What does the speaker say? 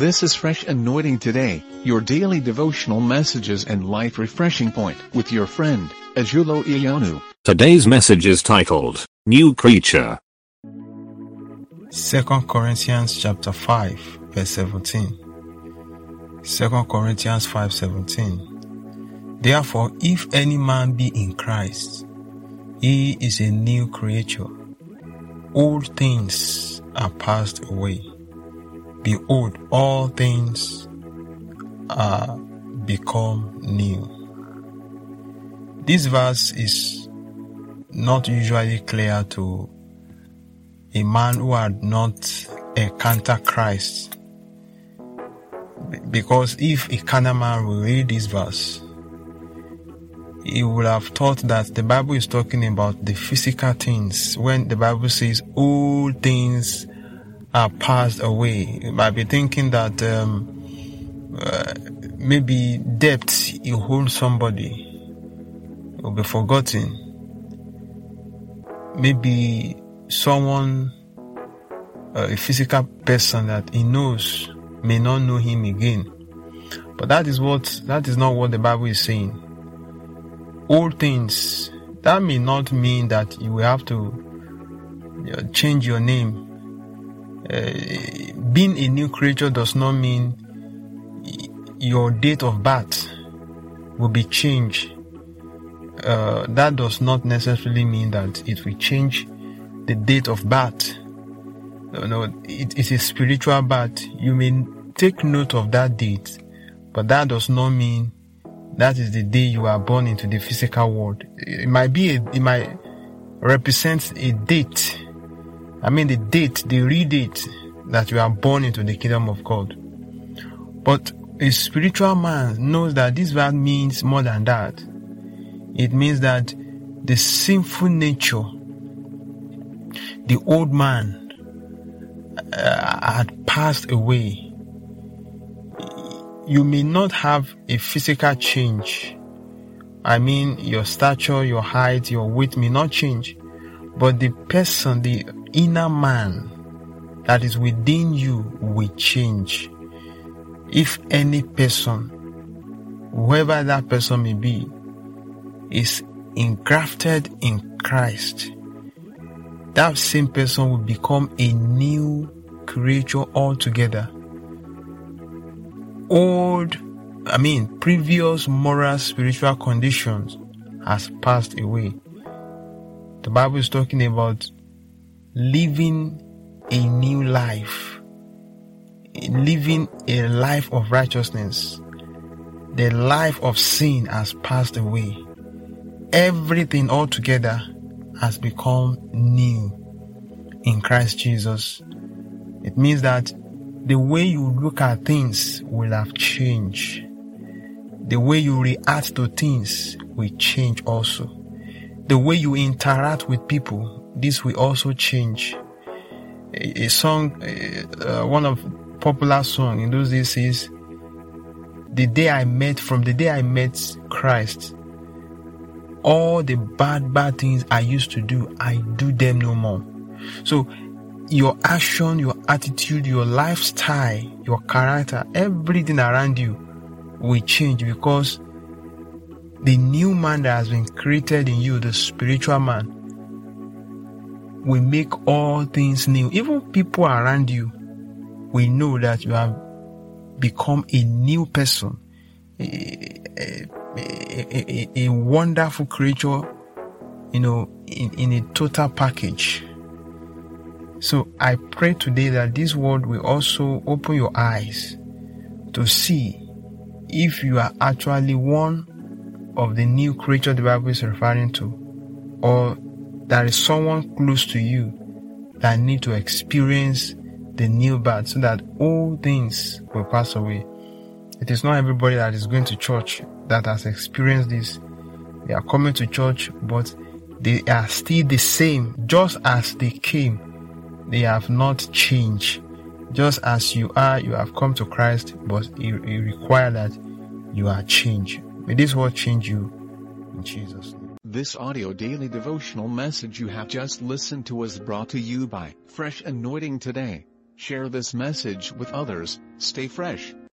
This is Fresh Anointing Today, your daily devotional messages and life refreshing point with your friend, Ajulo Iyonu. Today's message is titled, New Creature. 2 Corinthians chapter 5 verse 17. 2 Corinthians 5:17. Therefore, if any man be in Christ, he is a new creature. Old things are passed away. Behold, all things are become new. This verse is not usually clear to a man who had not encountered Christ. Because if a carnal man will read this verse, he would have thought that the Bible is talking about the physical things when the Bible says all things are passed away. You might be thinking that um, uh, maybe debt you hold somebody will be forgotten. Maybe someone, uh, a physical person that he knows may not know him again. But that is what, that is not what the Bible is saying. All things, that may not mean that you will have to uh, change your name. Uh, being a new creature does not mean your date of birth will be changed. Uh, that does not necessarily mean that it will change the date of birth. No, no it is a spiritual birth. You may take note of that date, but that does not mean that is the day you are born into the physical world. It might be, a, it might represent a date. I mean, the date, the real date that you are born into the kingdom of God. But a spiritual man knows that this word means more than that. It means that the sinful nature the old man uh, had passed away. You may not have a physical change. I mean, your stature, your height, your weight may not change, but the person, the inner man that is within you will change. If any person, whoever that person may be, is engrafted in Christ, that same person will become a new creature altogether. Old, I mean, previous moral spiritual conditions has passed away. The Bible is talking about living a new life, living a life of righteousness. The life of sin has passed away. Everything altogether has become new in Christ Jesus. It means that the way you look at things will have changed. The way you react to things will change also. The way you interact with people, this will also change. A, a song, uh, one of popular song in those days is, the day I met, from the day I met Christ, all the bad, bad things I used to do, I do them no more. So your action, your attitude, your lifestyle, your character, everything around you will change because the new man that has been created in you, the spiritual man, will make all things new. Even people around you will know that you have become a new person, a, a, a, a wonderful creature, you know, in, in a total package. So I pray today that this word will also open your eyes to see if you are actually one of the new creature the Bible is referring to, or there is someone close to you that need to experience the new birth so that all things will pass away. It is not everybody that is going to church that has experienced this. They are coming to church, but they are still the same, just as they came. They have not changed. Just as you are, you have come to Christ, but it, it requires that you are changed. May this word change you in Jesus' name. This audio daily devotional message you have just listened to was brought to you by Fresh Anointing Today. Share this message with others, stay fresh.